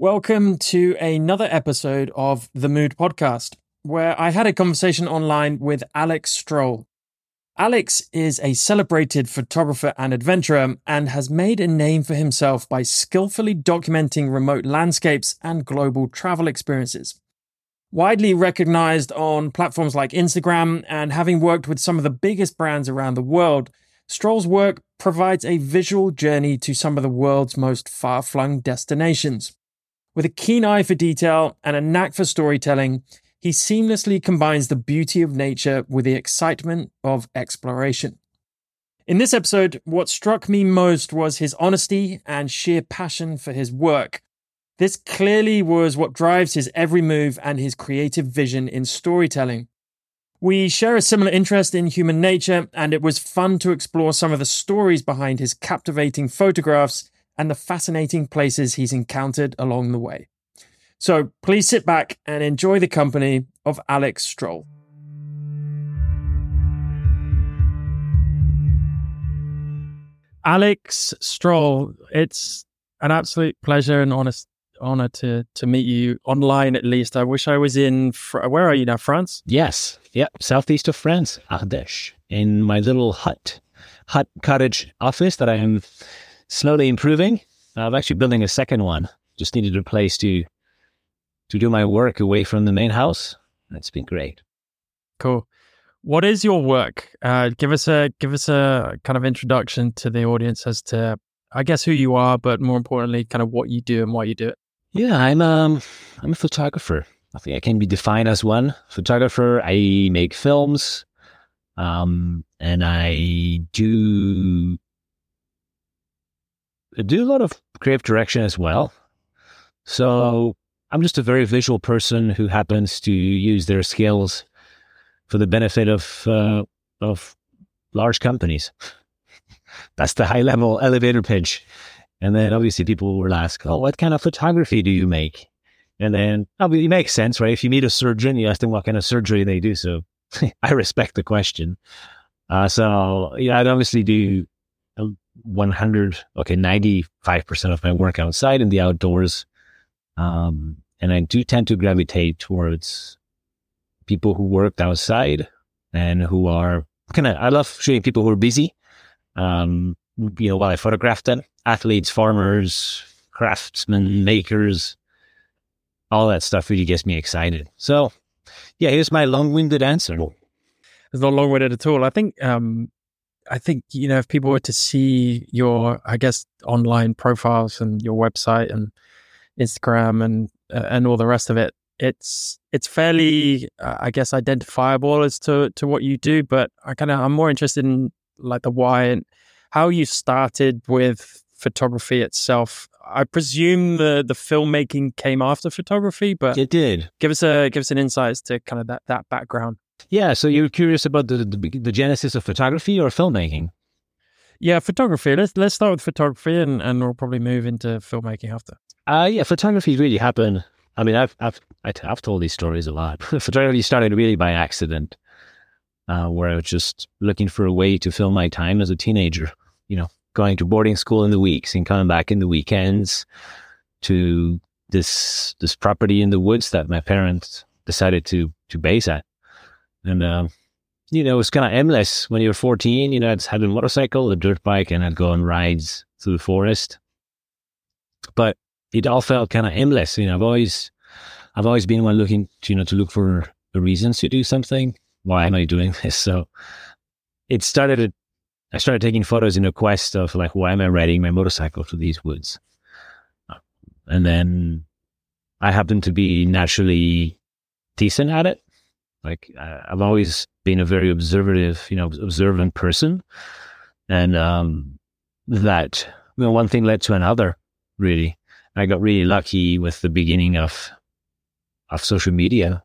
Welcome to another episode of the Mood Podcast, where I had a conversation online with Alex Strohl. Alex is a celebrated photographer and adventurer and has made a name for himself by skillfully documenting remote landscapes and global travel experiences. Widely recognized on platforms like Instagram and having worked with some of the biggest brands around the world, Strohl's work provides a visual journey to some of the world's most far flung destinations. With a keen eye for detail and a knack for storytelling, he seamlessly combines the beauty of nature with the excitement of exploration. In this episode, what struck me most was his honesty and sheer passion for his work. This clearly was what drives his every move and his creative vision in storytelling. We share a similar interest in human nature, and it was fun to explore some of the stories behind his captivating photographs and the fascinating places he's encountered along the way. So please sit back and enjoy the company of Alex Strohl. Alex Strohl, it's an absolute pleasure and honest honor to to meet you online at least. I wish I was in where are you now, France? Yes, yep, southeast of France, Ardèche, in my little hut, hut cottage office that I am slowly improving. I'm actually building a second one. Just needed a place to to do my work away from the main house. It's been great. Cool. What is your work? Uh, give us a give us a kind of introduction to the audience as to, I guess, who you are, but more importantly, kind of what you do and why you do it. Yeah, I'm um I'm a photographer. I think I can be defined as one photographer. I make films, um, and I do I do a lot of creative direction as well. So I'm just a very visual person who happens to use their skills for the benefit of uh, of large companies. That's the high level elevator pitch. And then obviously people will ask, "Oh, what kind of photography do you make?" And then obviously it makes sense, right? If you meet a surgeon, you ask them what kind of surgery they do. So I respect the question. Uh, so yeah, I'd obviously do 100, okay, 95% of my work outside in the outdoors. Um, and I do tend to gravitate towards people who worked outside and who are kind of, I love shooting people who are busy. Um, you know, while I photograph them, athletes, farmers, craftsmen, makers, all that stuff really gets me excited. So, yeah, here's my long-winded answer. It's not long-winded at all. I think um, I think you know if people were to see your, I guess, online profiles and your website and Instagram and uh, and all the rest of it, it's it's fairly, uh, I guess, identifiable as to to what you do. But I kind of I'm more interested in like the why and how you started with photography itself. I presume the the filmmaking came after photography, but it did. Give us a give us an insight as to kind of that that background. Yeah. So you're curious about the, the, the genesis of photography or filmmaking? Yeah, photography. Let's let's start with photography, and, and we'll probably move into filmmaking after. Uh yeah, photography really happened. I mean, I've I've I've told these stories a lot. photography started really by accident, uh, where I was just looking for a way to fill my time as a teenager. You know, going to boarding school in the weeks and coming back in the weekends to this this property in the woods that my parents decided to to base at. And, uh, you know, it was kind of endless. when you were 14. You know, I'd had a motorcycle, a dirt bike, and I'd go on rides through the forest. But it all felt kind of endless. You know, I've always, I've always been one looking, to, you know, to look for the reasons to do something. Why am I doing this? So it started, I started taking photos in a quest of like, why am I riding my motorcycle through these woods? And then I happened to be naturally decent at it. Like uh, I've always been a very observative, you know, observant person, and um, that you know, one thing led to another. Really, I got really lucky with the beginning of of social media,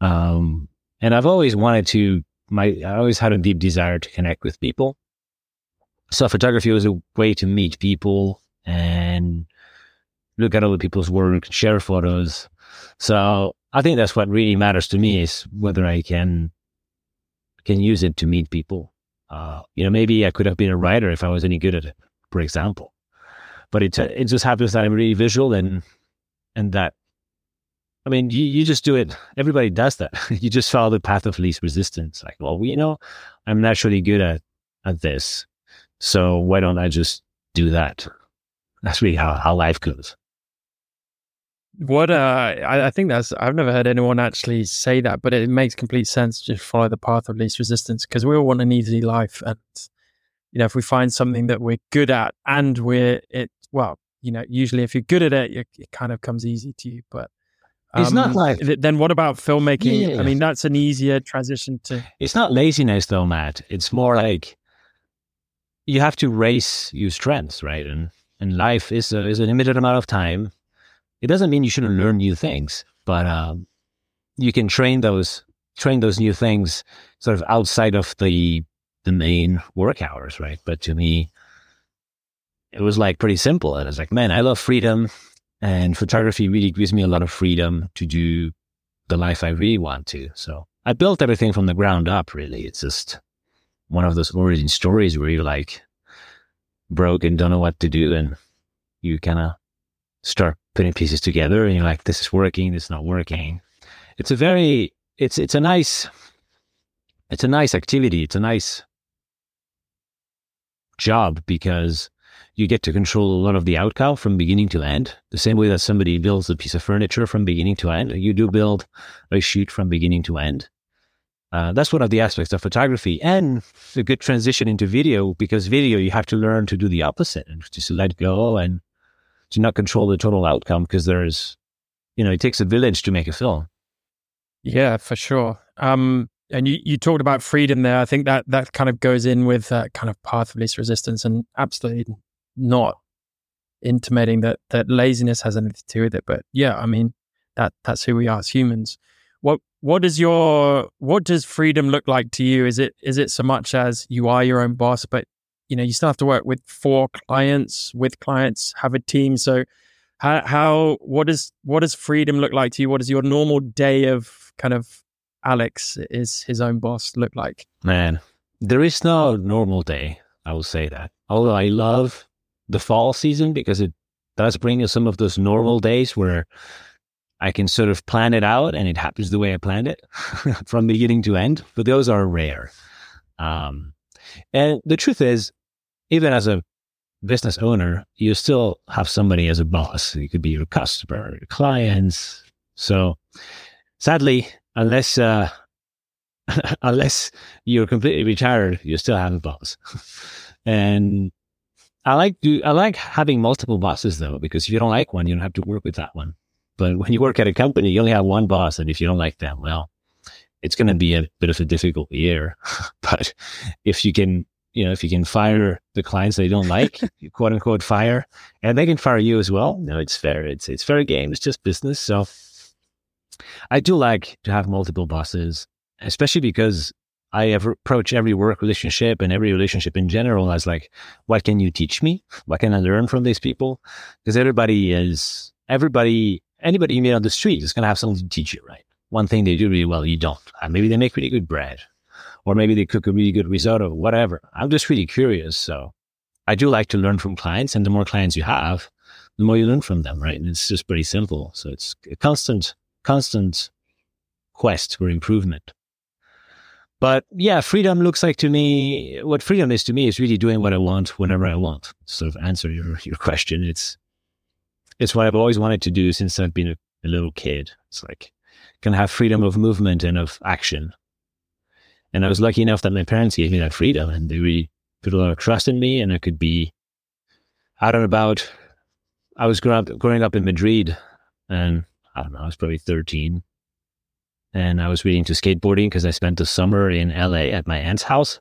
um, and I've always wanted to. My I always had a deep desire to connect with people. So photography was a way to meet people and look at other people's work, share photos. So I think that's what really matters to me is whether I can can use it to meet people. Uh, you know, maybe I could have been a writer if I was any good at it, for example. But it it just happens that I'm really visual, and and that I mean, you, you just do it. Everybody does that. you just follow the path of least resistance. Like, well, you know, I'm naturally good at, at this. So why don't I just do that? That's really how, how life goes. What uh, I, I, think that's I've never heard anyone actually say that, but it makes complete sense to follow the path of least resistance because we all want an easy life, and you know if we find something that we're good at and we're it well, you know, usually if you're good at it, it kind of comes easy to you. But um, it's not um, like then what about filmmaking? Yeah. I mean, that's an easier transition to. It's not laziness though, Matt. It's more like you have to race your strengths, right? And and life is a, is a limited amount of time it doesn't mean you shouldn't learn new things, but um, you can train those train those new things sort of outside of the the main work hours, right? But to me, it was like pretty simple. And I was like, man, I love freedom, and photography really gives me a lot of freedom to do the life I really want to. So I built everything from the ground up. Really, it's just one of those origin stories where you're like broke and don't know what to do, and you kind of start putting pieces together and you're like, this is working, this is not working. It's a very, it's, it's a nice, it's a nice activity. It's a nice job because you get to control a lot of the outcome from beginning to end. The same way that somebody builds a piece of furniture from beginning to end, you do build a shoot from beginning to end. Uh, that's one of the aspects of photography and a good transition into video because video, you have to learn to do the opposite and just let go and to not control the total outcome because there's, you know, it takes a village to make a film. Yeah, for sure. Um, and you, you talked about freedom there. I think that that kind of goes in with that kind of path of least resistance and absolutely not intimating that that laziness has anything to do with it. But yeah, I mean that that's who we are as humans. What what does your what does freedom look like to you? Is it is it so much as you are your own boss, but you know you still have to work with four clients with clients have a team. So how how what does what does freedom look like to you? What does your normal day of kind of alex is his own boss look like? Man there is no normal day i will say that. Although i love the fall season because it does bring us some of those normal days where I can sort of plan it out and it happens the way I planned it from beginning to end, but those are rare. Um, and the truth is, even as a business owner, you still have somebody as a boss. It could be your customer, your clients. So sadly, unless, uh, unless you're completely retired, you still have a boss. and I like do I like having multiple bosses though, because if you don't like one, you don't have to work with that one. But when you work at a company, you only have one boss, and if you don't like them, well, it's going to be a bit of a difficult year. but if you can you know, if you can fire the clients they don't like, quote unquote fire, and they can fire you as well. No, it's fair. It's it's fair game. It's just business. So I do like to have multiple bosses, especially because I approach every work relationship and every relationship in general as like, what can you teach me? What can I learn from these people? Because everybody is everybody anybody you meet on the street is going to have something to teach you, right? One thing they do really well, you don't. And maybe they make really good bread or maybe they cook a really good risotto, whatever. I'm just really curious. So I do like to learn from clients, and the more clients you have, the more you learn from them, right? And it's just pretty simple. So it's a constant, constant quest for improvement. But yeah, freedom looks like to me, what freedom is to me is really doing what I want whenever I want. Sort of answer your, your question. It's, it's what I've always wanted to do since I've been a, a little kid. It's like, can have freedom of movement and of action. And I was lucky enough that my parents gave me that freedom and they really put a lot of trust in me and I could be out and about. I was growing up, growing up in Madrid and I don't know, I was probably 13 and I was really into skateboarding because I spent the summer in LA at my aunt's house.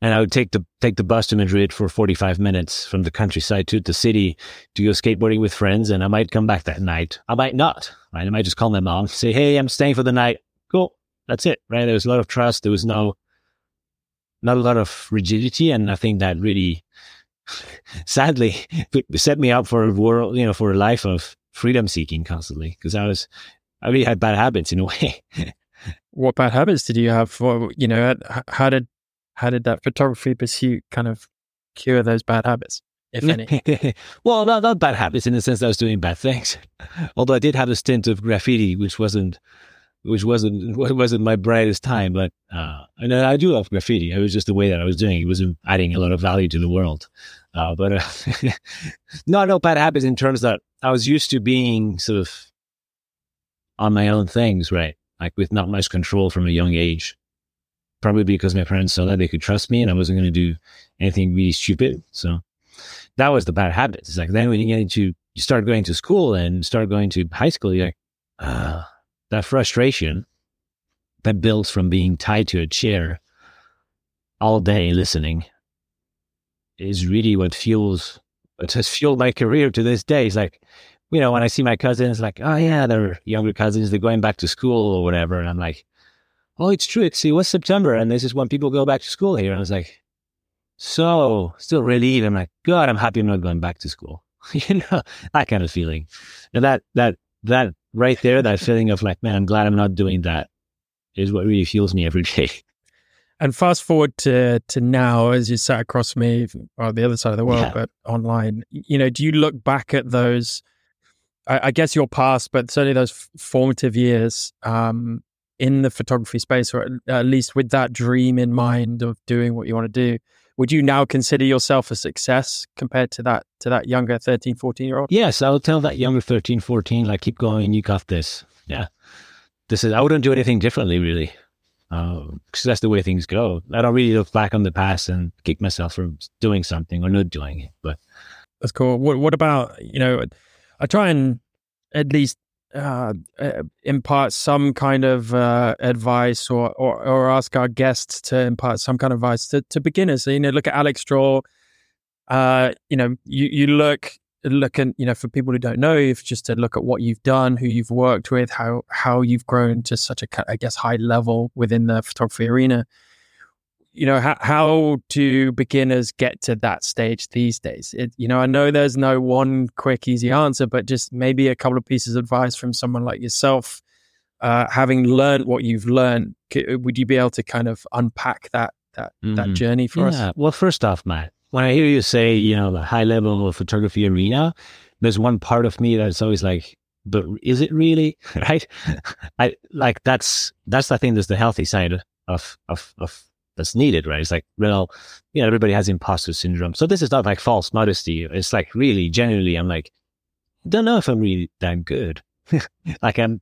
And I would take the take the bus to Madrid for 45 minutes from the countryside to the city to go skateboarding with friends. And I might come back that night. I might not. Right? I might just call my mom, and say, "Hey, I'm staying for the night." That's it, right? There was a lot of trust. There was no, not a lot of rigidity. And I think that really, sadly, set me up for a world, you know, for a life of freedom seeking constantly. Cause I was, I really had bad habits in a way. what bad habits did you have? For, you know, how did, how did that photography pursuit kind of cure those bad habits? if any? well, not, not bad habits in the sense that I was doing bad things. Although I did have a stint of graffiti, which wasn't which wasn't wasn't my brightest time. But uh, and I do love graffiti. It was just the way that I was doing it. it was adding a lot of value to the world. Uh, but uh, no, no bad habits in terms that I was used to being sort of on my own things, right? Like with not much control from a young age. Probably because my parents saw that they could trust me and I wasn't going to do anything really stupid. So that was the bad habits. It's like then when you get into, you start going to school and start going to high school, you're like, uh, that frustration that builds from being tied to a chair all day listening is really what fuels what has fueled my career to this day. It's like, you know, when I see my cousins, like, oh yeah, they're younger cousins, they're going back to school or whatever. And I'm like, oh, it's true. It's, it was September and this is when people go back to school here. And I was like, so still relieved. I'm like, God, I'm happy I'm not going back to school. you know, that kind of feeling. And that, that, that right there, that feeling of like, man, I'm glad I'm not doing that is what really fuels me every day. And fast forward to to now, as you sat across me, or the other side of the world, yeah. but online. You know, do you look back at those? I, I guess your past, but certainly those formative years um, in the photography space, or at least with that dream in mind of doing what you want to do. Would you now consider yourself a success compared to that to that younger 13, 14 year old? Yes, I will tell that younger 13, 14, like keep going, you got this. Yeah. This is I wouldn't do anything differently really because um, that's the way things go. I don't really look back on the past and kick myself for doing something or not doing it. But that's cool. What What about you know? I try and at least uh, uh, impart some kind of uh, advice or, or, or ask our guests to impart some kind of advice to, to beginners. So, you know, look at Alex Strohl. Uh, you know, you you look look at you know for people who don't know if just to look at what you've done who you've worked with how how you've grown to such a i guess high level within the photography arena you know how, how do beginners get to that stage these days it, you know i know there's no one quick easy answer but just maybe a couple of pieces of advice from someone like yourself uh, having learned what you've learned would you be able to kind of unpack that that mm-hmm. that journey for yeah. us well first off matt when I hear you say, you know, the high level of photography arena, there's one part of me that's always like, but is it really right? I like that's that's I think that's the healthy side of of of that's needed, right? It's like, well, you know, everybody has imposter syndrome. So this is not like false modesty. It's like really, genuinely, I'm like, don't know if I'm really that good. like I'm,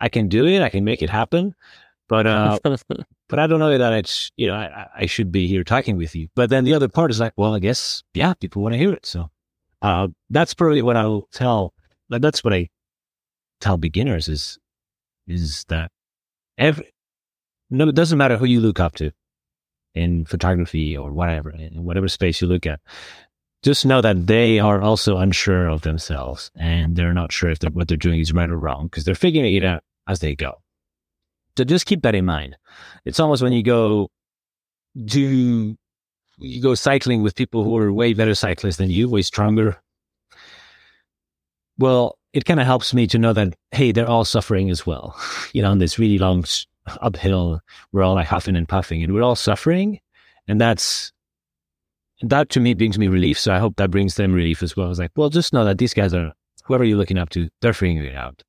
I can do it. I can make it happen. But uh, but I don't know that it's you know I, I should be here talking with you. But then the other part is like, well, I guess yeah, people want to hear it. So uh, that's probably what I'll tell. Like, that's what I tell beginners is is that every no, it doesn't matter who you look up to in photography or whatever in whatever space you look at. Just know that they are also unsure of themselves and they're not sure if they're, what they're doing is right or wrong because they're figuring it out as they go. So just keep that in mind. It's almost when you go do you go cycling with people who are way better cyclists than you, way stronger. Well, it kind of helps me to know that hey, they're all suffering as well. You know, on this really long uphill, we're all like huffing and puffing, and we're all suffering, and that's that to me brings me relief. So I hope that brings them relief as well. It's like, well, just know that these guys are whoever you're looking up to, they're figuring it out.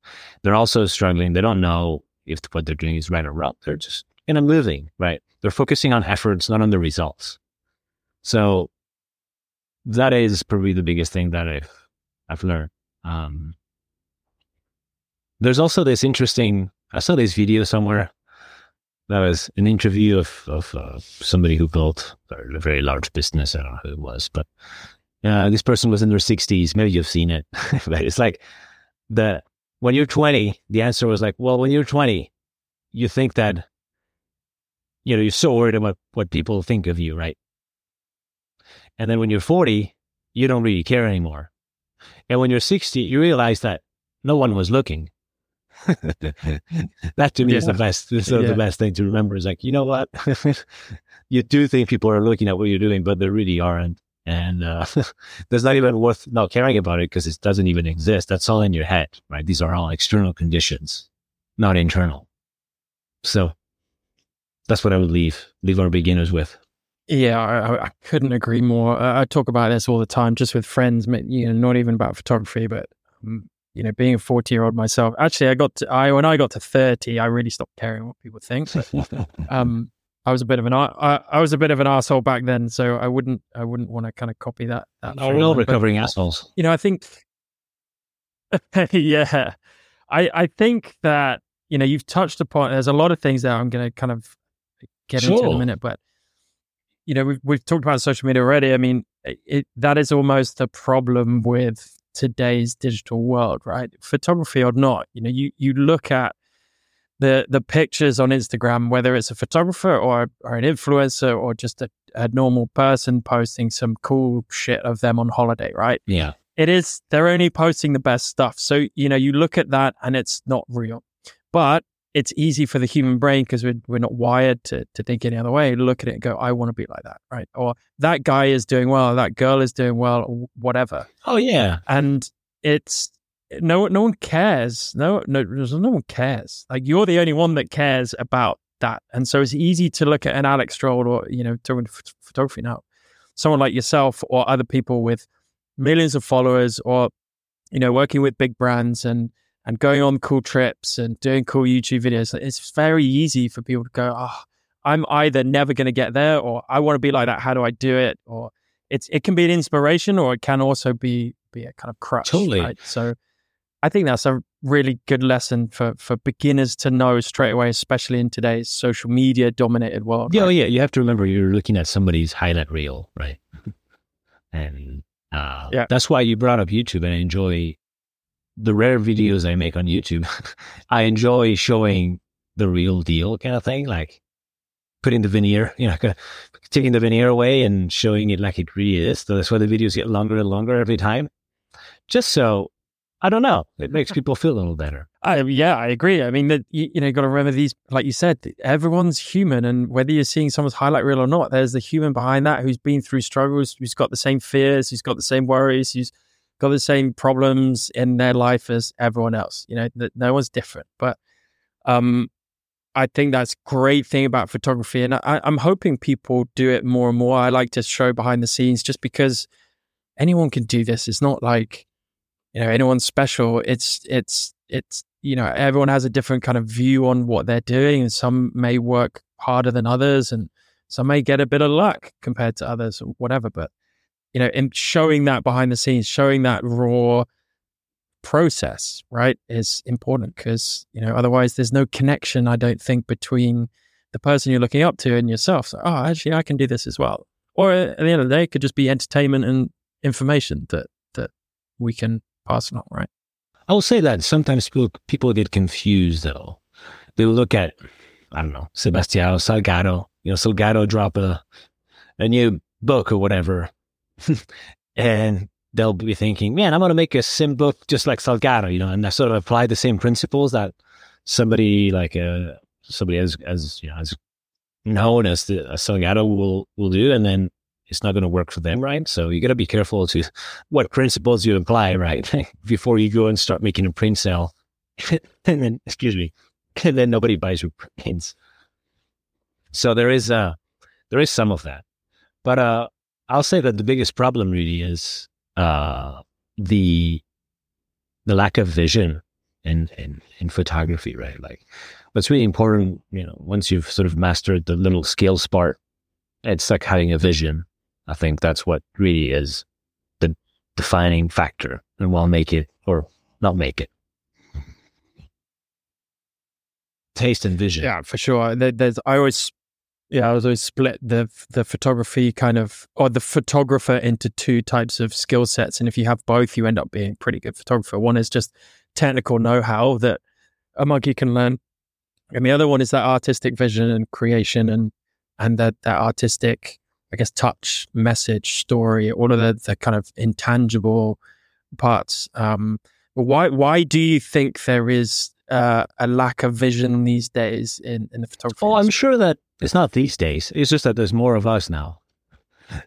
They're also struggling. They don't know if what they're doing is right or wrong. They're just in a living, right? They're focusing on efforts, not on the results. So that is probably the biggest thing that I've I've learned. Um, there's also this interesting. I saw this video somewhere. That was an interview of of uh, somebody who built a very large business. I don't know who it was, but uh, this person was in their 60s. Maybe you've seen it, but it's like the when you're 20, the answer was like, well, when you're 20, you think that, you know, you're so worried about what people think of you, right? And then when you're 40, you don't really care anymore. And when you're 60, you realize that no one was looking. that to me yeah. is the best. This is yeah. the best thing to remember. Is like, you know what? you do think people are looking at what you're doing, but they really aren't. And uh, there's not even worth not caring about it because it doesn't even exist. That's all in your head, right? These are all external conditions, not internal. So that's what I would leave leave our beginners with. Yeah, I, I couldn't agree more. I, I talk about this all the time, just with friends. You know, not even about photography, but um, you know, being a forty-year-old myself. Actually, I got to, I when I got to thirty, I really stopped caring what people think. But, um, I was a bit of an I, I was a bit of an asshole back then, so I wouldn't I wouldn't want to kind of copy that. that no, we're all recovering but, assholes. You know, I think. yeah, I I think that you know you've touched upon. There's a lot of things that I'm going to kind of get sure. into in a minute, but you know we've we've talked about social media already. I mean, it, that is almost the problem with today's digital world, right? Photography or not, you know, you you look at the the pictures on Instagram, whether it's a photographer or or an influencer or just a, a normal person posting some cool shit of them on holiday, right? Yeah. It is they're only posting the best stuff. So, you know, you look at that and it's not real. But it's easy for the human brain because we're, we're not wired to, to think any other way. Look at it and go, I want to be like that, right? Or that guy is doing well, that girl is doing well, or whatever. Oh yeah, and it's no no one cares. No no no one cares. Like you're the only one that cares about that, and so it's easy to look at an Alex Strohl or you know doing photography now, someone like yourself or other people with millions of followers or you know working with big brands and and going on cool trips and doing cool YouTube videos. It's very easy for people to go, oh, I'm either never going to get there or I want to be like that. How do I do it? Or it's it can be an inspiration or it can also be be a kind of crutch. Totally. Right? So I think that's a really good lesson for for beginners to know straight away, especially in today's social media dominated world. Yeah, right? oh, yeah. You have to remember you're looking at somebody's highlight reel, right? and uh, yeah. that's why you brought up YouTube, and I enjoy the rare videos I make on YouTube, I enjoy showing the real deal kind of thing, like putting the veneer, you know, taking the veneer away and showing it like it really is. So that's why the videos get longer and longer every time. Just so I don't know, it makes people feel a little better. Yeah, I agree. I mean, that you, you know, got to remember these, like you said, everyone's human, and whether you're seeing someone's highlight reel or not, there's the human behind that who's been through struggles, who's got the same fears, who's got the same worries, who's got the same problems in their life as everyone else. You know, that no one's different. But um, I think that's great thing about photography, and I, I'm hoping people do it more and more. I like to show behind the scenes, just because anyone can do this. It's not like you know anyone's special. It's it's it's you know everyone has a different kind of view on what they're doing, and some may work harder than others, and some may get a bit of luck compared to others, or whatever. But you know, and showing that behind the scenes, showing that raw process, right, is important because, you know, otherwise there's no connection, I don't think, between the person you're looking up to and yourself. So, oh, actually, I can do this as well. Or uh, at the end of the day, it could just be entertainment and information that, that we can pass along, right? I will say that sometimes people, people get confused though. They look at, I don't know, Sebastião Salgado, you know, Salgado drop a, a new book or whatever and they'll be thinking, man, I'm going to make a sim book just like Salgado, you know, and I sort of apply the same principles that somebody like uh, somebody as as you know as known as the as Salgado will will do, and then it's not going to work for them, right? So you got to be careful to what principles you apply, right, before you go and start making a print sale, and then excuse me, and then nobody buys your prints. So there is uh there is some of that, but uh I'll say that the biggest problem really is uh, the the lack of vision in, in in photography, right? Like, what's really important, you know, once you've sort of mastered the little skills part, it's like having a vision. I think that's what really is the defining factor, and will make it or not make it. Taste and vision. Yeah, for sure. There's I always yeah, I was always split the the photography kind of or the photographer into two types of skill sets, and if you have both, you end up being a pretty good photographer. One is just technical know how that a monkey can learn, and the other one is that artistic vision and creation and and that that artistic, I guess, touch, message, story, all of the the kind of intangible parts. Um, why why do you think there is uh, a lack of vision these days in, in the photography? Oh, I'm sure that it's not these days. It's just that there's more of us now.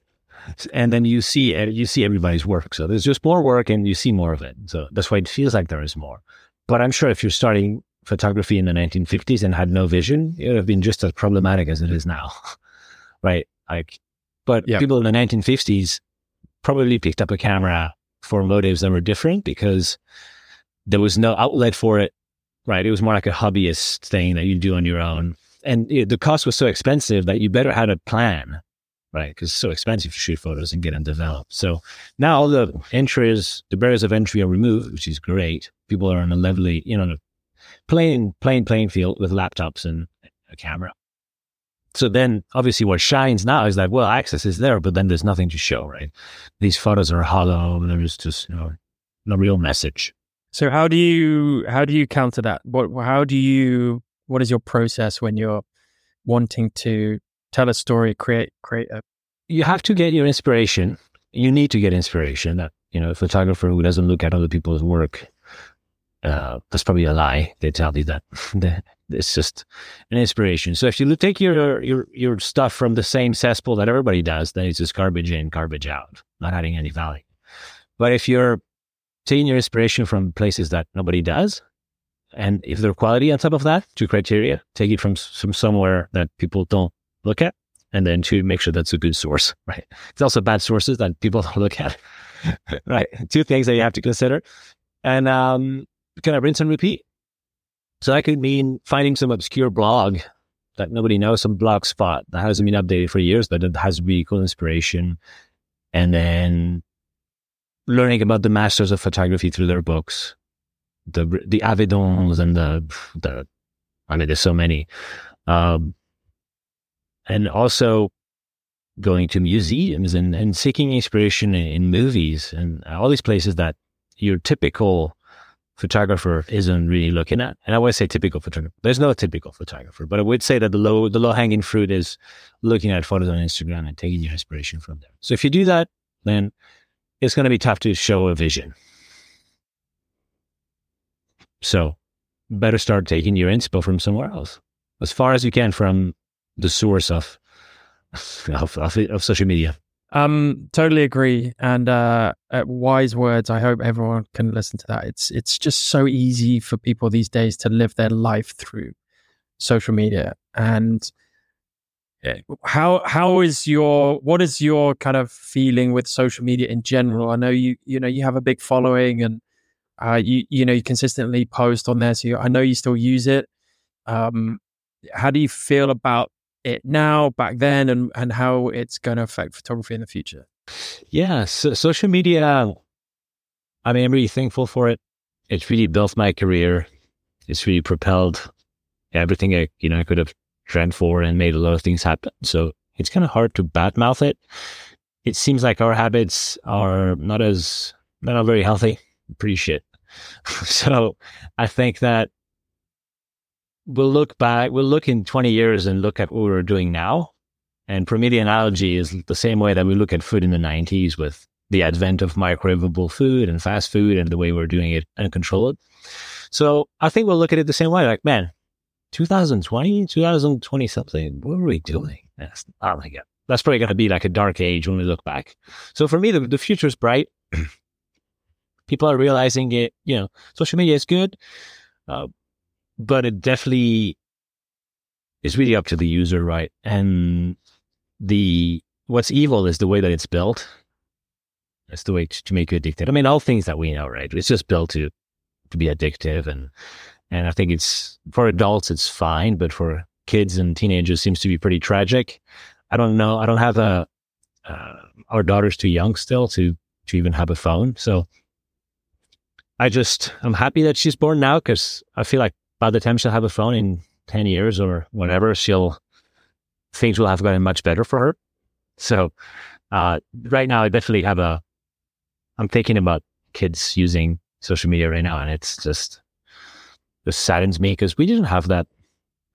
And then you see you see everybody's work. So there's just more work and you see more of it. So that's why it feels like there is more. But I'm sure if you're starting photography in the 1950s and had no vision, it would have been just as problematic as it is now. right? Like But Yeah. people in the 1950s probably picked up a camera for motives that were different because there was no outlet for it. Right. It was more like a hobbyist thing that you do on your own. And it, the cost was so expensive that you better had a plan. Right. Because it's so expensive to shoot photos and get them developed. So now all the entries, the barriers of entry are removed, which is great. People are on a levelly, you know, plain, plain, playing field with laptops and a camera. So then obviously what shines now is that, well, access is there, but then there's nothing to show, right? These photos are hollow. There's just, you know, no real message. So how do you how do you counter that? What how do you what is your process when you're wanting to tell a story, create create a You have to get your inspiration. You need to get inspiration. You know, a photographer who doesn't look at other people's work, uh, that's probably a lie. They tell you that. it's just an inspiration. So if you take your, your, your stuff from the same cesspool that everybody does, then it's just garbage in, garbage out, not adding any value. But if you're taking your inspiration from places that nobody does, and if they're quality on top of that, two criteria, take it from, from somewhere that people don't look at, and then to make sure that's a good source, right? It's also bad sources that people don't look at, right? Two things that you have to consider. And um, kind of rinse and repeat. So that could mean finding some obscure blog that nobody knows, some blog spot that hasn't been updated for years, but it has really cool inspiration. And then learning about the masters of photography through their books, the the Avedons and the the I mean, there's so many. Um, and also going to museums and, and seeking inspiration in, in movies and all these places that your typical photographer isn't really looking at. And I would say typical photographer. There's no typical photographer, but I would say that the low the low hanging fruit is looking at photos on Instagram and taking your inspiration from there. So if you do that, then it's going to be tough to show a vision. So better start taking your inspo from somewhere else, as far as you can from the source of of, of, of social media. Um, totally agree. And uh, wise words. I hope everyone can listen to that. It's it's just so easy for people these days to live their life through social media. And how how is your what is your kind of feeling with social media in general? I know you you know you have a big following and uh, you you know you consistently post on there. So you, I know you still use it. Um, how do you feel about it now, back then, and and how it's going to affect photography in the future? Yeah, so social media. I mean, I'm really thankful for it. It's really built my career. It's really propelled everything I, you know, I could have dreamt for and made a lot of things happen. So it's kind of hard to badmouth it. It seems like our habits are not as, not very healthy. Pretty shit. so I think that we'll look back, we'll look in 20 years and look at what we're doing now. And for me, the analogy is the same way that we look at food in the 90s with the advent of microwavable food and fast food and the way we're doing it and uncontrolled. So I think we'll look at it the same way. Like, man, 2020, 2020 something, what were we doing? That's, oh my God. That's probably going to be like a dark age when we look back. So for me, the, the future is bright. People are realizing it, you know, social media is good. Uh, but it definitely is really up to the user, right? And the what's evil is the way that it's built. It's the way to, to make you addicted. I mean, all things that we know, right? It's just built to to be addictive, and and I think it's for adults it's fine, but for kids and teenagers seems to be pretty tragic. I don't know. I don't have a. Uh, our daughter's too young still to to even have a phone, so I just I'm happy that she's born now because I feel like by the time she'll have a phone in 10 years or whatever, she'll, things will have gotten much better for her. So, uh, right now, I definitely have a, I'm thinking about kids using social media right now, and it's just, just saddens me because we didn't have that.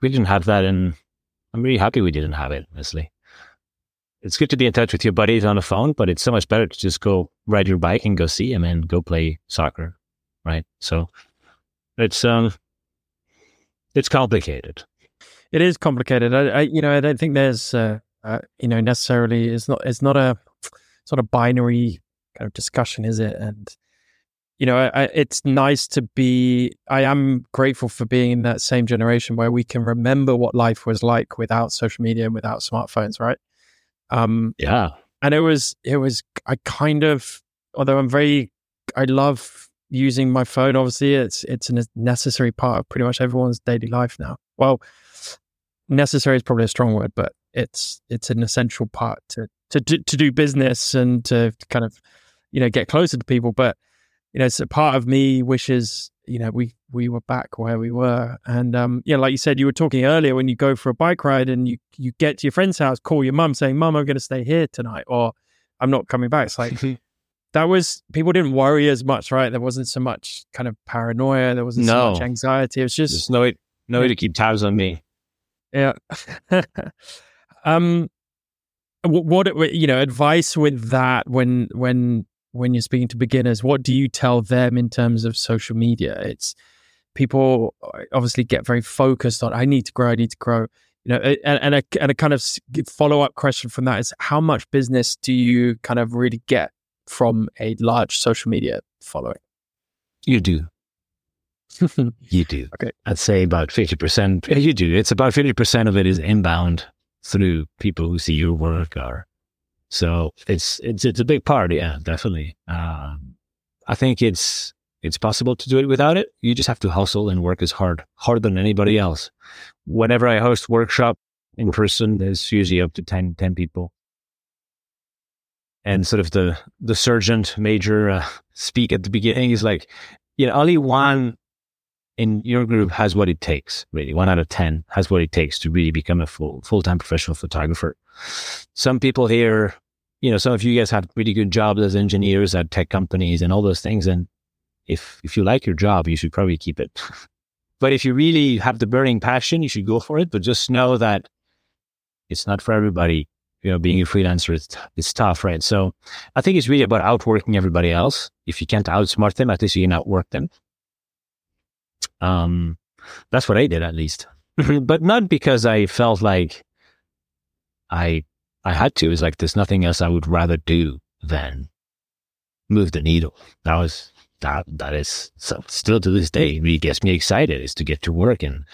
We didn't have that, and I'm really happy we didn't have it, honestly. It's good to be in touch with your buddies on the phone, but it's so much better to just go ride your bike and go see them and go play soccer, right? So, it's, um, it's complicated. It is complicated. I, I you know, I don't think there's, uh, uh, you know, necessarily. It's not. It's not a sort of binary kind of discussion, is it? And you know, I, it's nice to be. I am grateful for being in that same generation where we can remember what life was like without social media and without smartphones, right? Um, yeah, and it was it was I kind of although I'm very I love using my phone. Obviously, it's it's a necessary part of pretty much everyone's daily life now. Well, necessary is probably a strong word, but it's it's an essential part to to to do business and to kind of you know get closer to people. But you know, it's a part of me wishes you know we we were back where we were, and um, yeah, like you said, you were talking earlier when you go for a bike ride and you you get to your friend's house, call your mum saying, "Mum, I'm going to stay here tonight," or "I'm not coming back." It's like. that was people didn't worry as much, right? There wasn't so much kind of paranoia. There wasn't no. so much anxiety. It was just There's no way, no way to keep tabs on me. Yeah. um, what, what you know, advice with that when when when you're speaking to beginners, what do you tell them in terms of social media? It's people uh, obviously get very focused on I need to grow, I need to grow. You know, and, and a and a kind of follow up question from that is how much business do you kind of really get from a large social media following? You do. you do. Okay. I'd say about 50%. You do. It's about 50% of it is inbound through people who see your work or so it's it's it's a big part, yeah, definitely. Um, I think it's it's possible to do it without it. You just have to hustle and work as hard, harder than anybody else. Whenever I host workshop in person, there's usually up to 10, 10 people. And sort of the the sergeant major uh, speak at the beginning is like, you know, only one in your group has what it takes, really. One out of 10 has what it takes to really become a full, full-time professional photographer. Some people here, you know, some of you guys have pretty good jobs as engineers at tech companies and all those things. And if, if you like your job, you should probably keep it. but if you really have the burning passion, you should go for it. But just know that it's not for everybody. You know, being a freelancer, it's, it's tough, right? So I think it's really about outworking everybody else. If you can't outsmart them, at least you can outwork them. Um, that's what I did at least, but not because I felt like I I had to. It's like there's nothing else I would rather do than move the needle. That was that that is so still to this day really gets me excited is to get to work and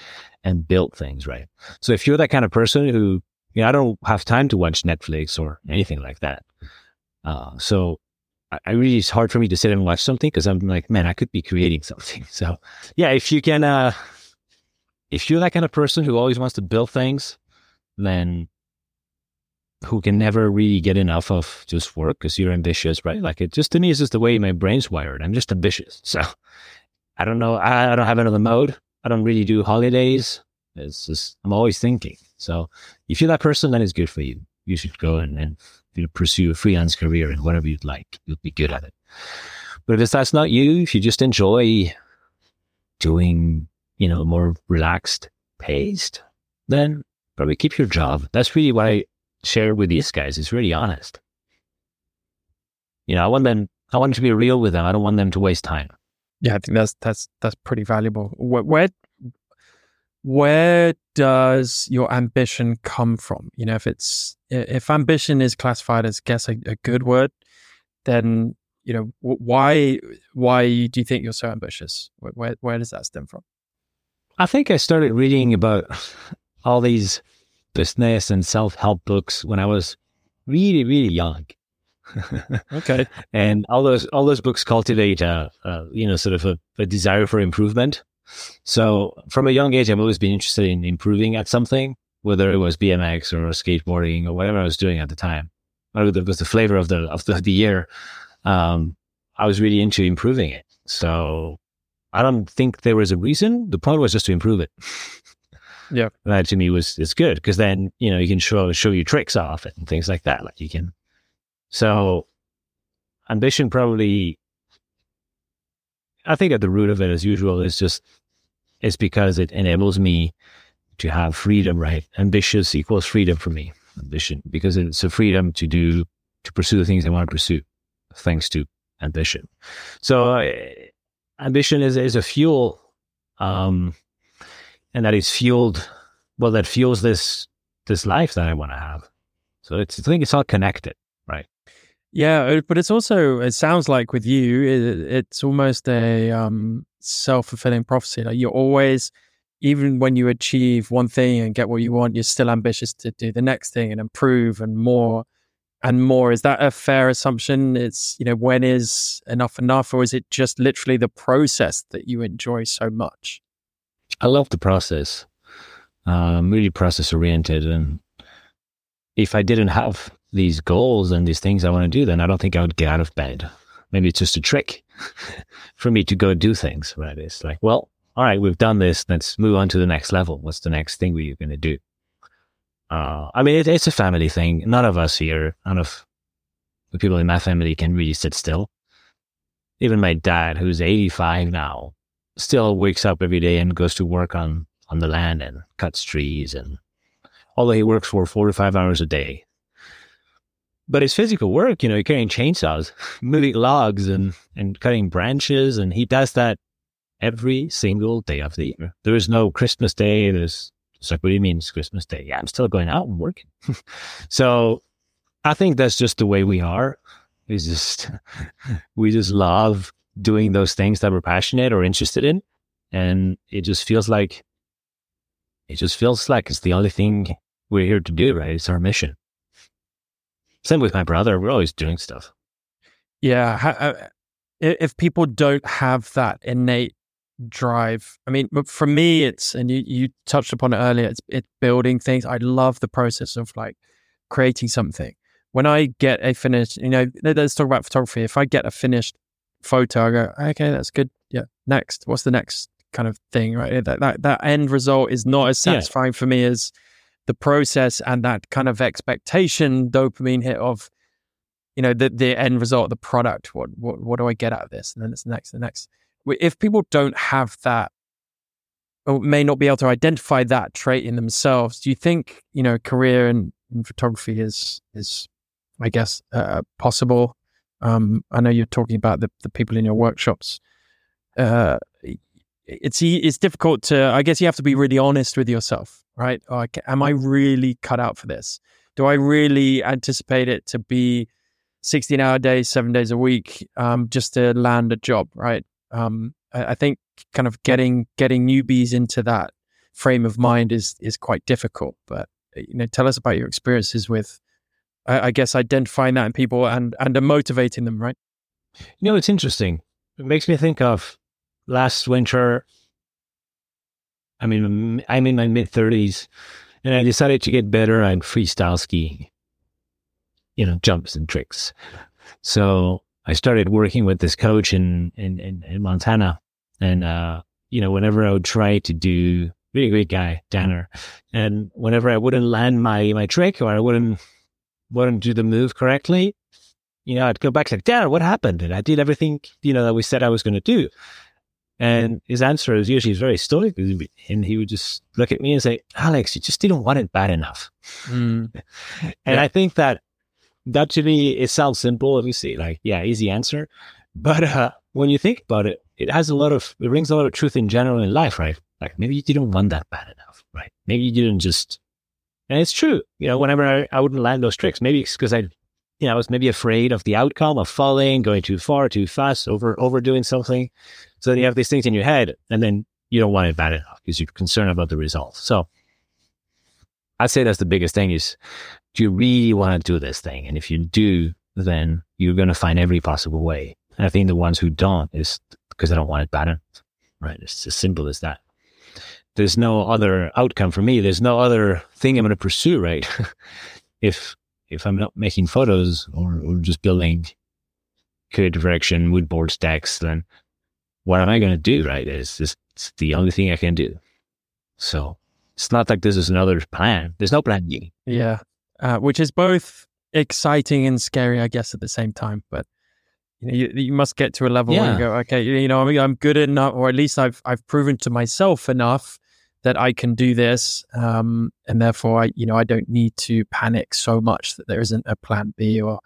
and build things right. So if you're that kind of person who you know I don't have time to watch Netflix or anything like that, uh, so I really, it's hard for me to sit and watch something because I'm like, man, I could be creating something. So yeah, if you can, uh, if you're that kind of person who always wants to build things, then who can never really get enough of just work because you're ambitious, right? Like it just to me is just the way my brain's wired. I'm just ambitious. So I don't know. I, I don't have another mode. I don't really do holidays. It's just, I'm always thinking. So if you're that person, then it's good for you. You should go and, and you know, pursue a freelance career in whatever you'd like. You'll be good at it. But if that's not you, if you just enjoy doing, you know, more relaxed paced, then probably keep your job. That's really what I share with these guys. It's really honest. You know, I want them, I want to be real with them. I don't want them to waste time. Yeah, I think that's that's that's pretty valuable. Where, where where does your ambition come from? You know, if it's if ambition is classified as guess a, a good word, then you know why why do you think you're so ambitious? Where, where where does that stem from? I think I started reading about all these business and self help books when I was really really young. okay, and all those all those books cultivate a, a you know sort of a, a desire for improvement so from a young age, I've always been interested in improving at something, whether it was BMX or skateboarding or whatever I was doing at the time. Whatever it was the flavor of the of the, the year. Um, I was really into improving it. So I don't think there was a reason. The point was just to improve it. Yeah, that to me was is good because then you know you can show show your tricks off and things like that. Like you can. So ambition probably I think at the root of it, as usual, is just it's because it enables me to have freedom. Right, ambitious equals freedom for me. Ambition because it's a freedom to do to pursue the things I want to pursue, thanks to ambition. So, uh, ambition is is a fuel, um, and that is fueled. Well, that fuels this this life that I want to have. So it's I think it's all connected, right? Yeah, uh, but it's also it sounds like with you, it, it's almost a um, self fulfilling prophecy. Like you're always even when you achieve one thing and get what you want, you're still ambitious to do the next thing and improve and more and more. Is that a fair assumption? It's, you know, when is enough enough, or is it just literally the process that you enjoy so much? I love the process. I'm really process oriented. And if I didn't have these goals and these things I want to do, then I don't think I would get out of bed. Maybe it's just a trick for me to go do things, right? It's like, well, all right, we've done this. Let's move on to the next level. What's the next thing we're going to do? Uh, I mean, it, it's a family thing. None of us here, none of the people in my family can really sit still. Even my dad, who's 85 now, still wakes up every day and goes to work on, on the land and cuts trees. And although he works for four to five hours a day, but it's physical work, you know, he's carrying chainsaws, moving logs and, and cutting branches. And he does that every single day of the year. There is no Christmas day. There's it's like, what do you mean it's Christmas Day? Yeah, I'm still going out and working. so I think that's just the way we are. We just we just love doing those things that we're passionate or interested in. And it just feels like it just feels like it's the only thing we're here to do, right? It's our mission. Same with my brother. We're always doing stuff. Yeah. Uh, if people don't have that innate drive. I mean, for me, it's and you you touched upon it earlier. It's it's building things. I love the process of like creating something. When I get a finished, you know, let's talk about photography. If I get a finished photo, I go, okay, that's good. Yeah, next. What's the next kind of thing? Right, that that, that end result is not as satisfying yeah. for me as the process and that kind of expectation dopamine hit of you know the the end result the product what what what do i get out of this and then it's the next the next if people don't have that or may not be able to identify that trait in themselves, do you think you know career in, in photography is is I guess uh, possible? Um, I know you're talking about the, the people in your workshops. Uh, it's it's difficult to. I guess you have to be really honest with yourself, right? Like, am I really cut out for this? Do I really anticipate it to be 16 hour days, seven days a week, um, just to land a job, right? um, I, I, think kind of getting getting newbies into that frame of mind is is quite difficult. But you know, tell us about your experiences with, I, I guess, identifying that in people and and motivating them, right? You know, it's interesting. It makes me think of last winter. I mean, I'm in my mid thirties, and I decided to get better at freestyle skiing. You know, jumps and tricks. So I started working with this coach in in, in, in Montana, and uh, you know, whenever I would try to do, really great guy, Danner, and whenever I wouldn't land my my trick or I wouldn't wouldn't do the move correctly, you know, I'd go back like, Danner, what happened? And I did everything you know that we said I was going to do. And his answer was usually very stoic, and he would just look at me and say, "Alex, you just didn't want it bad enough." Mm. and yeah. I think that that to me, it sounds simple. obviously, like, yeah, easy answer. But uh, when you think about it, it has a lot of, it rings a lot of truth in general in life, right? Like maybe you didn't want that bad enough, right? Maybe you didn't just, and it's true. You know, whenever I, I wouldn't land those tricks, maybe it's because I, you know, I was maybe afraid of the outcome of falling, going too far, too fast, over overdoing something. So then you have these things in your head, and then you don't want it bad enough because you're concerned about the results. So I'd say that's the biggest thing is do you really want to do this thing? And if you do, then you're going to find every possible way. And I think the ones who don't is because they don't want it bad enough, right? It's as simple as that. There's no other outcome for me. There's no other thing I'm going to pursue, right? if if I'm not making photos or, or just building creative direction, mood board stacks, then what am I going to do, right? It's just it's the only thing I can do. So it's not like this is another plan. There's no plan B. Yeah uh, which is both exciting and scary, I guess, at the same time. But you know, you, you must get to a level yeah. where you go, okay, you know, I mean, I'm good enough, or at least I've I've proven to myself enough that I can do this, um, and therefore, I you know, I don't need to panic so much that there isn't a plan B or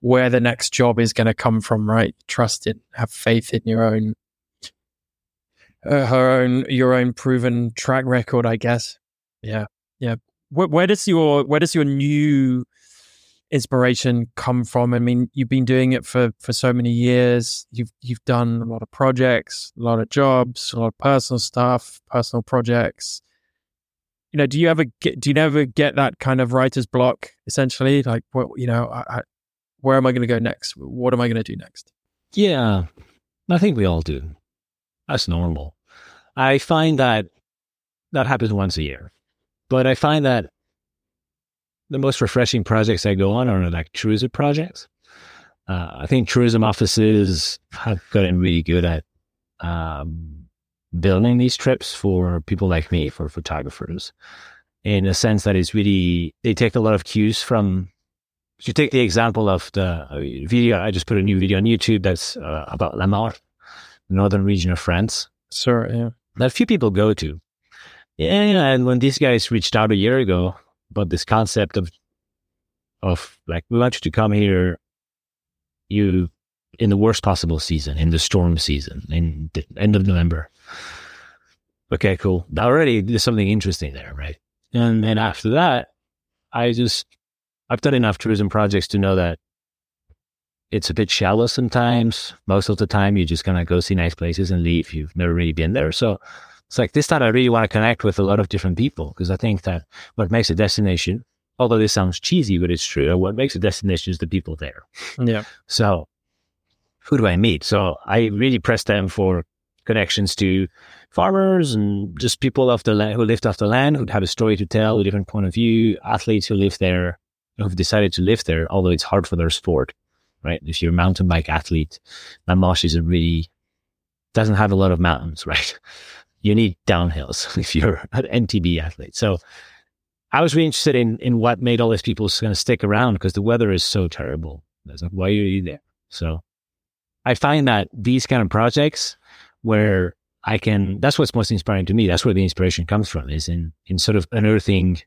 where the next job is going to come from. Right? Trust it, have faith in your own, uh, her own, your own proven track record. I guess. Yeah, yeah where, where does your where does your new inspiration come from? I mean, you've been doing it for for so many years. You've you've done a lot of projects, a lot of jobs, a lot of personal stuff, personal projects. You know, do you ever get do you ever get that kind of writer's block? Essentially, like, what you know, I, I, where am I going to go next? What am I going to do next? Yeah, I think we all do. That's normal. I find that that happens once a year, but I find that the most refreshing projects I go on are like tourism projects. Uh, I think tourism offices have gotten really good at um, building these trips for people like me, for photographers, in a sense that it's really, they take a lot of cues from. You take the example of the uh, video, I just put a new video on YouTube that's uh, about La Manche, northern region of France. Sure, yeah. That few people go to. Yeah, and when these guys reached out a year ago, but this concept of of like we want you to come here you in the worst possible season in the storm season in the end of november. Okay cool. Already there's something interesting there right? And then after that i just i've done enough tourism projects to know that it's a bit shallow sometimes. Most of the time you're just of go see nice places and leave. You've never really been there. So it's like this time I really want to connect with a lot of different people because I think that what makes a destination, although this sounds cheesy, but it's true, what makes a destination is the people there. Yeah. So who do I meet? So I really press them for connections to farmers and just people off the land who lived off the land, who have a story to tell, a different point of view, athletes who live there, who've decided to live there, although it's hard for their sport, right? If you're a mountain bike athlete, La is a really, doesn't have a lot of mountains, right? You need downhills if you're an MTB athlete. So I was really interested in in what made all these people kind of stick around because the weather is so terrible. Was like, why are you there? So I find that these kind of projects where I can that's what's most inspiring to me. That's where the inspiration comes from, is in in sort of unearthing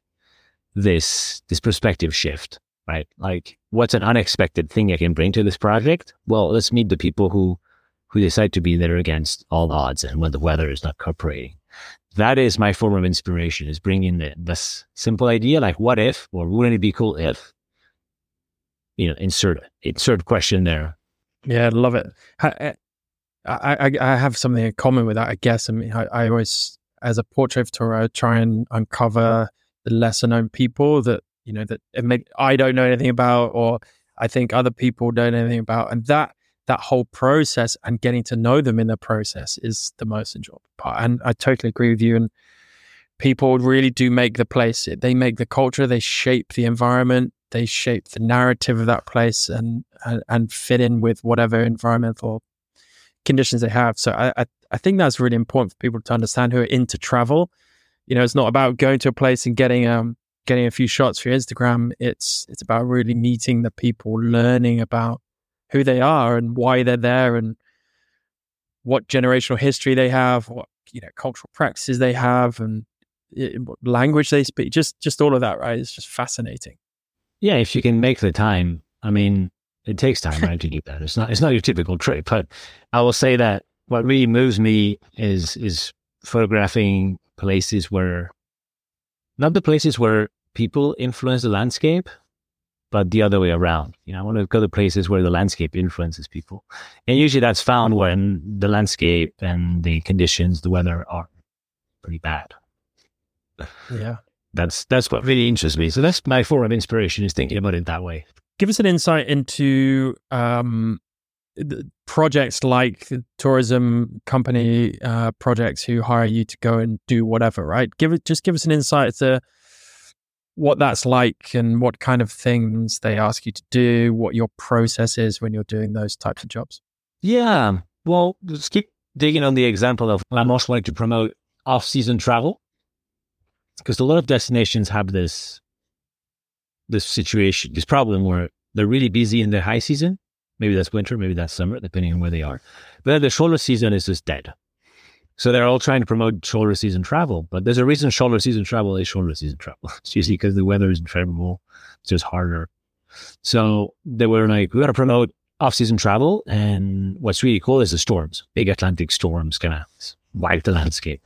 this this perspective shift, right? Like what's an unexpected thing I can bring to this project? Well, let's meet the people who who decide to be there against all odds and when the weather is not cooperating. That is my form of inspiration is bringing the, this simple idea, like what if, or wouldn't it be cool if, you know, insert, insert question there. Yeah, I love it. Eh, I, I, I have something in common with that, I guess. I mean, I, I always, as a portrait photographer, I try and uncover the lesser known people that, you know, that I don't know anything about, or I think other people don't know anything about. And that that whole process and getting to know them in the process is the most enjoyable part. And I totally agree with you. And people really do make the place. They make the culture. They shape the environment. They shape the narrative of that place and and, and fit in with whatever environmental conditions they have. So I, I I think that's really important for people to understand who are into travel. You know, it's not about going to a place and getting um getting a few shots for your Instagram. It's it's about really meeting the people, learning about who they are and why they're there and what generational history they have, what you know cultural practices they have, and what language they speak. Just just all of that, right? It's just fascinating. Yeah, if you can make the time. I mean, it takes time, right, to do that. It's not it's not your typical trip, but I will say that what really moves me is is photographing places where not the places where people influence the landscape, but the other way around. You know, I want to go to places where the landscape influences people. And usually that's found when the landscape and the conditions, the weather are pretty bad. Yeah. That's that's what really interests me. So that's my form of inspiration is thinking about it that way. Give us an insight into um, projects like tourism company uh, projects who hire you to go and do whatever, right? Give it just give us an insight to what that's like and what kind of things they ask you to do, what your process is when you're doing those types of jobs. Yeah. Well, let's keep digging on the example of La Manche wanting to promote off season travel. Because a lot of destinations have this this situation, this problem where they're really busy in the high season. Maybe that's winter, maybe that's summer, depending on where they are. But the shoulder season is just dead. So they're all trying to promote shoulder season travel, but there's a reason shoulder season travel is shoulder season travel. It's usually because the weather isn't favorable. It's just harder. So they were like, we got to promote off season travel. And what's really cool is the storms, big Atlantic storms kind of wipe the landscape.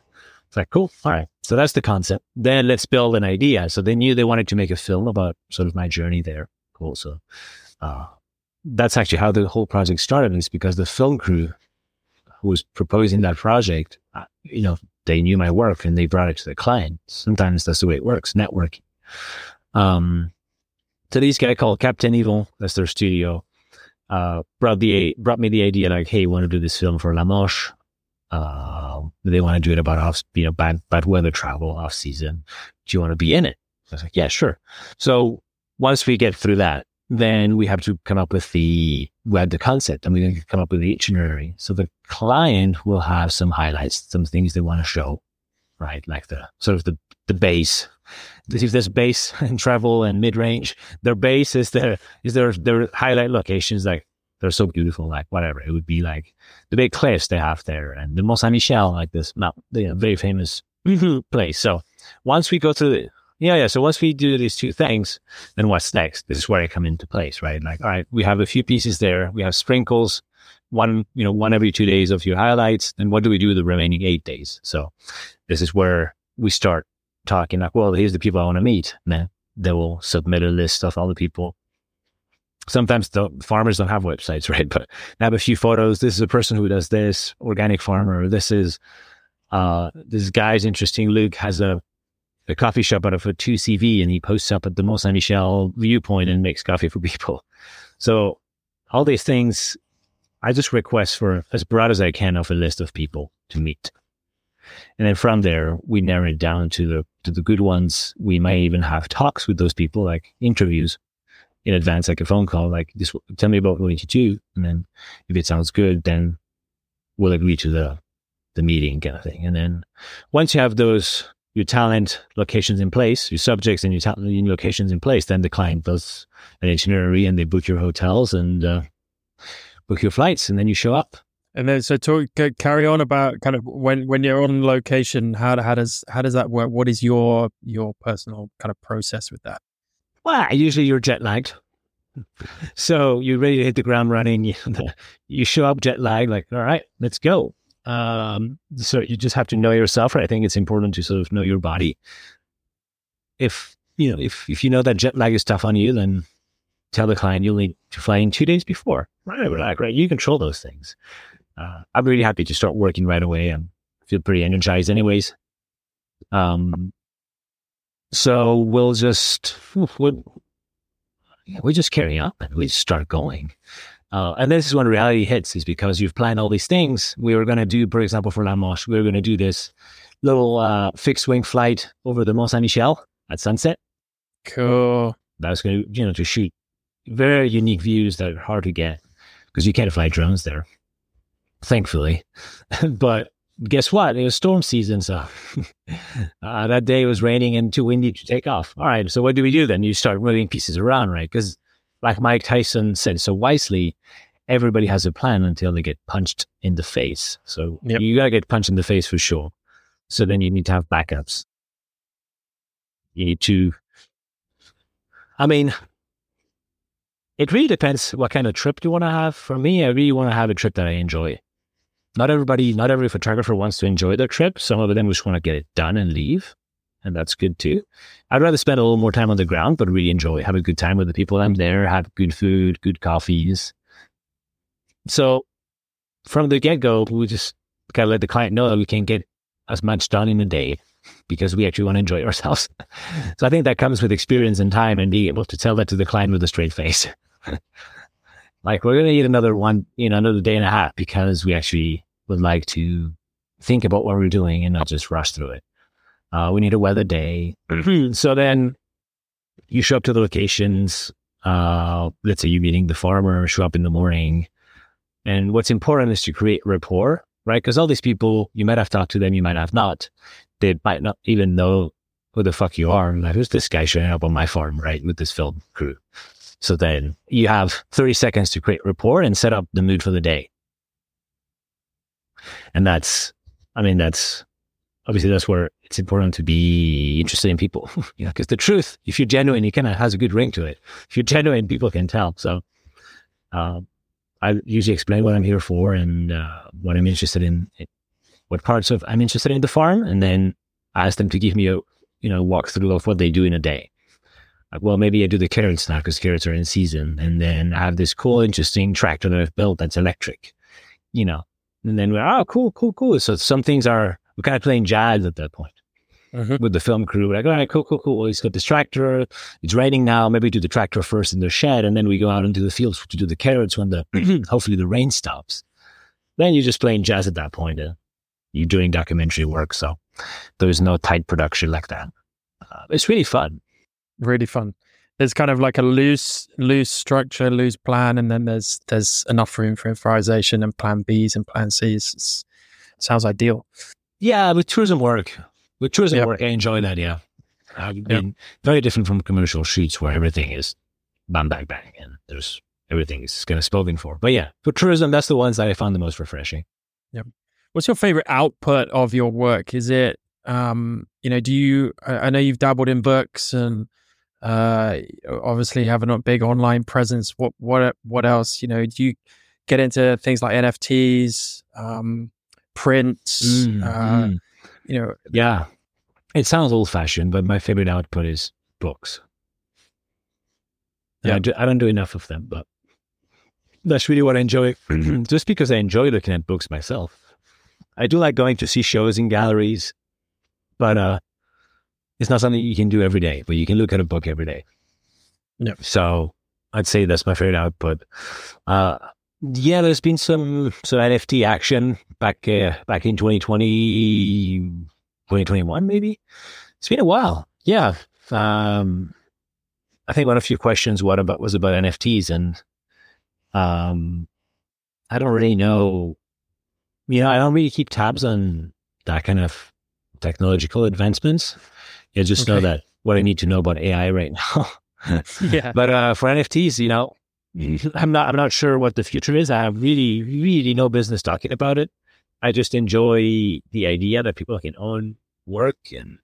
It's like, cool. All right. So that's the concept. Then let's build an idea. So they knew they wanted to make a film about sort of my journey there cool. So uh, that's actually how the whole project started. It's because the film crew who was proposing that project, uh, you know, they knew my work and they brought it to the client. Sometimes that's the way it works, networking. Um, so guy called Captain Evil, that's their studio, uh, brought the brought me the idea like, hey, want to do this film for La Manche? Uh, they want to do it about off, you know, bad bad weather travel off season. Do you want to be in it? I was like, yeah, sure. So once we get through that, then we have to come up with the we have the concept and we come up with the itinerary. So the client will have some highlights, some things they want to show, right? Like the sort of the the base. If there's base and travel and mid range, their base is their is their their highlight locations. Like they're so beautiful. Like whatever it would be, like the big cliffs they have there, and the Mont Saint Michel, like this, not the very famous place. So once we go the yeah, yeah. So once we do these two things, then what's next? This is where I come into place, right? Like, all right, we have a few pieces there. We have sprinkles, one, you know, one every two days of your highlights. And what do we do the remaining eight days? So this is where we start talking like, well, here's the people I want to meet. And they will submit a list of all the people. Sometimes the farmers don't have websites, right? But they have a few photos. This is a person who does this, organic farmer. This is, uh, this guy's interesting. Luke has a a coffee shop out of a 2CV and he posts up at the Mont Saint Michel viewpoint and makes coffee for people. So all these things, I just request for as broad as I can of a list of people to meet. And then from there, we narrow it down to the to the good ones. We may even have talks with those people, like interviews in advance, like a phone call, like this. Tell me about what you do, and then if it sounds good, then we'll agree to the the meeting kind of thing. And then once you have those your talent locations in place, your subjects and your talent locations in place, then the client does an itinerary and they book your hotels and uh, book your flights, and then you show up. And then, so talk, carry on about kind of when when you're on location, how how does how does that work? What is your your personal kind of process with that? Well, usually you're jet lagged, so you're ready to hit the ground running. You, you show up jet lagged, like all right, let's go. Um, so you just have to know yourself. Right? I think it's important to sort of know your body. If you know, if if you know that jet lag is tough on you, then tell the client you'll need to fly in two days before. Right, right, right. You control those things. Uh, I'm really happy to start working right away and feel pretty energized, anyways. Um, so we'll just we'll, we just carry up and we start going. Uh, and this is when reality hits, is because you've planned all these things. We were going to do, for example, for La Manche, we were going to do this little uh, fixed wing flight over the Mont Saint Michel at sunset. Cool. That was going to, you know, to shoot very unique views that are hard to get because you can't fly drones there, thankfully. but guess what? It was storm season, so uh, that day it was raining and too windy to take off. All right, so what do we do then? You start moving pieces around, right? Because like Mike Tyson said so wisely, everybody has a plan until they get punched in the face. So yep. you got to get punched in the face for sure. So then you need to have backups. You need to, I mean, it really depends what kind of trip you want to have. For me, I really want to have a trip that I enjoy. Not everybody, not every photographer wants to enjoy their trip. Some of them just want to get it done and leave and that's good too. I'd rather spend a little more time on the ground, but really enjoy, have a good time with the people I'm mm-hmm. there, have good food, good coffees. So from the get go, we just kind of let the client know that we can't get as much done in a day because we actually want to enjoy ourselves. so I think that comes with experience and time and being able to tell that to the client with a straight face. like we're going to need another one, you know, another day and a half because we actually would like to think about what we're doing and not just rush through it. Uh, we need a weather day. so then you show up to the locations. Uh, let's say you're meeting the farmer, show up in the morning. And what's important is to create rapport, right? Because all these people, you might have talked to them, you might have not. They might not even know who the fuck you are. Like, who's this guy showing up on my farm, right? With this film crew. So then you have 30 seconds to create rapport and set up the mood for the day. And that's, I mean, that's obviously that's where it's important to be interested in people, because the truth, if you're genuine, it kind of has a good ring to it. If you're genuine, people can tell. So, uh, I usually explain what I'm here for and uh, what I'm interested in, what parts of I'm interested in the farm, and then ask them to give me a you know walkthrough of what they do in a day. Like, well, maybe I do the carrots now because carrots are in season. And then I have this cool, interesting tractor that I've built that's electric, you know. And then we're, oh, cool, cool, cool. So some things are, we're kind of playing jazz at that point Mhm. with the film crew. We're like, all right, cool, cool, cool. Well, he's got this tractor. It's raining now. Maybe do the tractor first in the shed. And then we go out into the fields to do the carrots when the, hopefully the rain stops. Then you're just playing jazz at that point. And you're doing documentary work. So there's no tight production like that. Uh, it's really fun. Really fun. There's kind of like a loose, loose structure, loose plan, and then there's there's enough room for improvisation and plan Bs and plan Cs. It's, sounds ideal. Yeah, with tourism work, with tourism Yep. work, I enjoy that. Yeah, I mean, very different from commercial shoots where everything is bang, bang, bang, and there's everything is kind of spoken for. But yeah, for tourism, that's the ones that I found the most refreshing. Yep. What's your favorite output of your work? Is it, um, you know, do you? I, I know you've dabbled in books and uh, obviously have a big online presence. What what what else? You know, do you get into things like NFTs, um, prints? Mm, uh, mm. You know, Yeah, it sounds old fashioned, but my favorite output is books. Yeah. I, do, I don't do enough of them, but that's really what I enjoy. Just because I enjoy looking at books myself. I do like going to see shows in galleries, but uh, it's not something you can do every day. But you can look at a book every day. Yeah. So I'd say that's my favorite output. Uh, yeah, there's been some some NFT action back uh, back in 2020, 2021 maybe. It's been a while. Yeah. Um, I think one of your questions what about was about NFTs and um, I don't really know. You know, I don't really keep tabs on that kind of technological advancements. I just know that what I need to know about AI right now. yeah, But uh, for NFTs, you know, I'm not I'm not sure what the future is. I have really really no business talking about it. I just enjoy the idea that people can own work, and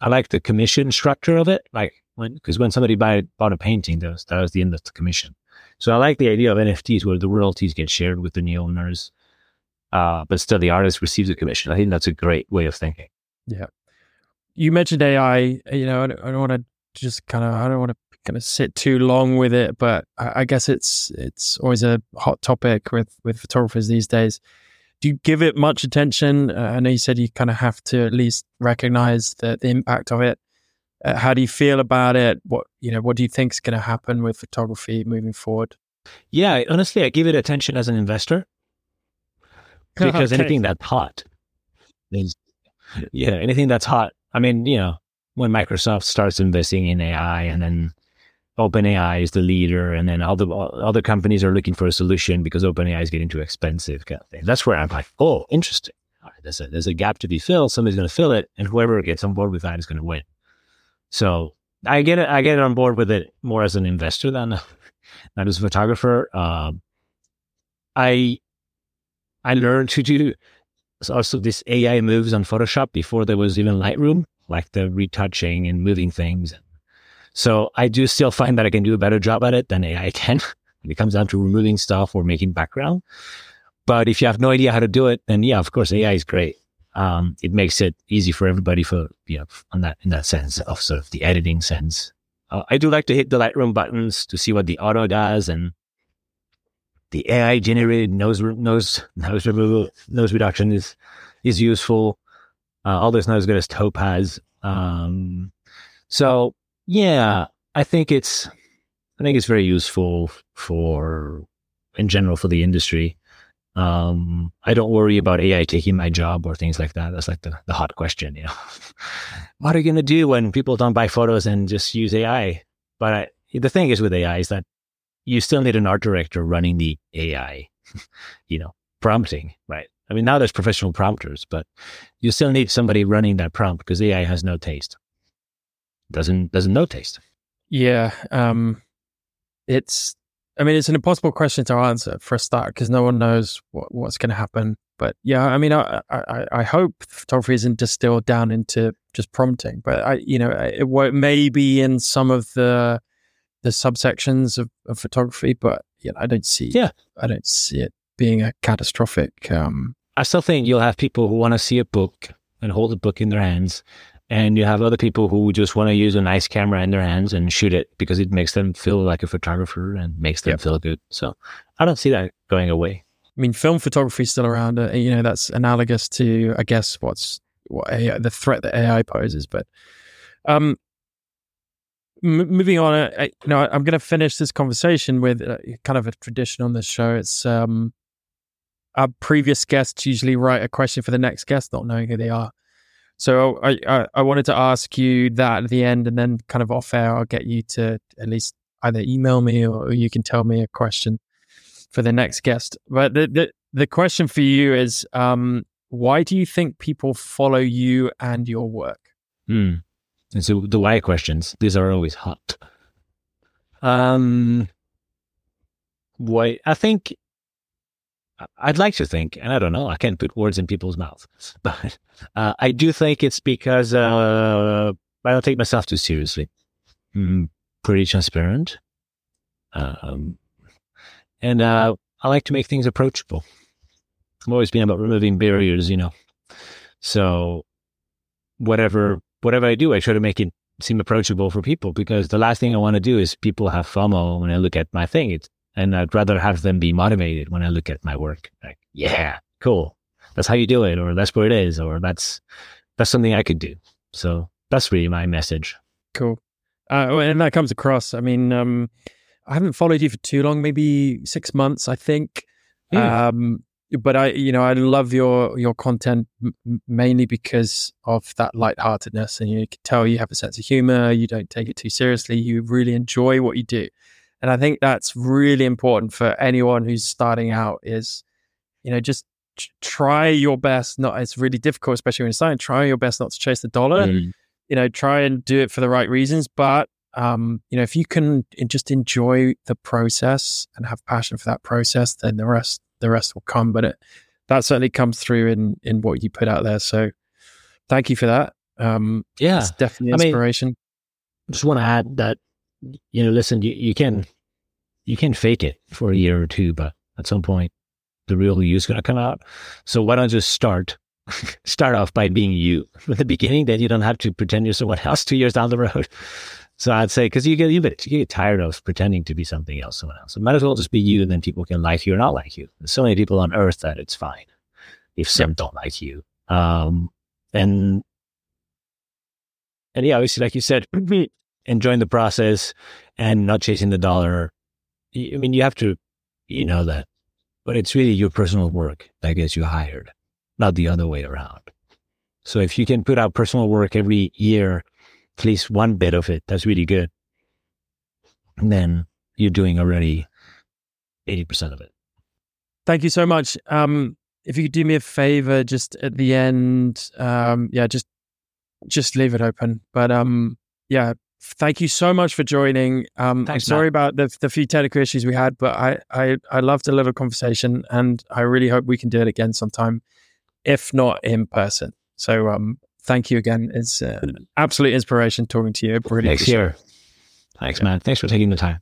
I like the commission structure of it. Like when because when somebody buy, bought a painting, that was, that was the end of the commission. So I like the idea of NFTs where the royalties get shared with the new owners, uh, but still the artist receives a commission. I think that's a great way of thinking. Yeah, you mentioned AI. You know, I don't, I don't want to just kind of I don't want to kind of sit too long with it, but I, I guess it's it's always a hot topic with with photographers these days. Do you give it much attention? Uh, I know you said you kind of have to at least recognize the, the impact of it. Uh, how do you feel about it? What you know, what do you think is going to happen with photography moving forward? Yeah, honestly, I give it attention as an investor. because Okay. anything that's hot is yeah anything that's hot i mean you know when microsoft starts investing in ai and then openai is the leader and then other other companies are looking for a solution because openai is getting too expensive kind of thing. That's where i'm like oh interesting. All right, there's a there's a gap to be filled. Somebody's going to fill it and whoever gets on board with that is going to win. So i get it i get on board with it more as an investor than not as a photographer. Um i I learned to do also this AI moves on Photoshop before there was even Lightroom, like the retouching and moving things. So I do still find that I can do a better job at it than AI can. when it comes down to removing stuff or making background. But if you have no idea how to do it, then yeah, of course AI is great. Um, it makes it easy for everybody for you know on that in that sense of sort of the editing sense. Uh, I do like to hit the Lightroom buttons to see what the auto does and the AI generated nose nose nose removal nose reduction is is useful. Uh, although it's not as good as Topaz. Um, so yeah, I think it's I think it's very useful for in general for the industry. Um, I don't worry about AI taking my job or things like that. That's like the, the hot question, you know. what are you to do when people don't buy photos and just use AI? But I, the thing is with AI is that you still need an art director running the AI, you know, prompting, right? I mean, now there's professional prompters, but you still need somebody running that prompt because AI has no taste. Doesn't doesn't know taste. Yeah, um, it's. I mean, it's an impossible question to answer for a start because no one knows what, what's going to happen. But yeah, I mean, I, I I hope photography isn't distilled down into just prompting. But I, you know, it, it may be in some of the the subsections of, of photography, but yeah, I don't see. Yeah. I don't see it being a catastrophic. Um, I still think you'll have people who want to see a book and hold a book in their hands And you have other people who just want to use a nice camera in their hands and shoot it because it makes them feel like a photographer and makes them yep. feel good. So I don't see that going away. I mean, film photography is still around. Uh, you know, that's analogous to, I guess, what's what AI, the threat that AI poses. But um, m- moving on, uh, I, you know, I'm going to finish this conversation with uh, kind of a tradition on this show. It's um, our previous guests usually write a question for the next guest, not knowing who they are. So I, I, I wanted to ask you that at the end, and then kind of off air, I'll get you to at least either email me or you can tell me a question for the next guest. But the the, the question for you is, um, why do you think people follow you and your work? Hmm. And so the why questions, these are always hot. Um, why? I think I'd like to think, and I don't know, I can't put words in people's mouths, but uh, I do think it's because uh, I don't take myself too seriously. I'm pretty transparent. Um, and uh, I like to make things approachable. I've always been about removing barriers, you know. So whatever whatever I do, I try to make it seem approachable for people because the last thing I want to do is people have FOMO when I look at my thing. It's, and I'd rather have them be motivated when I look at my work. Like, yeah, cool. That's how you do it, or that's what it is, or that's that's something I could do. So that's really my message. Cool. Uh, and that comes across. I mean, um, I haven't followed you for too long, maybe six months, I think. Yeah. Um, but I, you know, I love your your content m- mainly because of that lightheartedness, and you can tell you have a sense of humor. You don't take it too seriously. You really enjoy what you do, and I think that's really important for anyone who's starting out. Is you know just try your best. Not it's really difficult, especially when you're starting. Try your best not to chase the dollar. Mm. You know, try and do it for the right reasons, but um, you know, if you can just enjoy the process and have passion for that process, then the rest the rest will come. But it, that certainly comes through in in what you put out there. So thank you for that. Um, yeah, it's definitely inspiration. I mean, just want to add that you know, listen, you, you can you can fake it for a year or two, but at some point the real you is going to come out. So why don't you start start off by being you from the beginning? Then you don't have to pretend you're someone else two years down the road. So I'd say because you get you get you get tired of pretending to be something else, someone else. So might as well just be you, and then people can like you or not like you. There's so many people on Earth that it's fine if some yeah. don't like you. Um, and and yeah, obviously, like you said, enjoying the process and not chasing the dollar. I mean, you have to, you know that, but it's really your personal work that gets you hired, not the other way around. So if you can put out personal work every year at least one bit of it that's really good, then you're doing already 80% of it. Thank you so much. Um, if you could do me a favor, just at the end, um, yeah, just just leave it open. But um, yeah, thank you so much for joining. Um, Thanks, I'm sorry Matt. about the the few technical issues we had, but I I I love to live a conversation, and I really hope we can do it again sometime, if not in person. So um, thank you again. It's uh, an absolute inspiration talking to you. Really Next year. Thanks, man. Thanks for taking the time.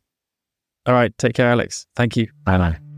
All right. Take care, Alex. Thank you. Bye, man.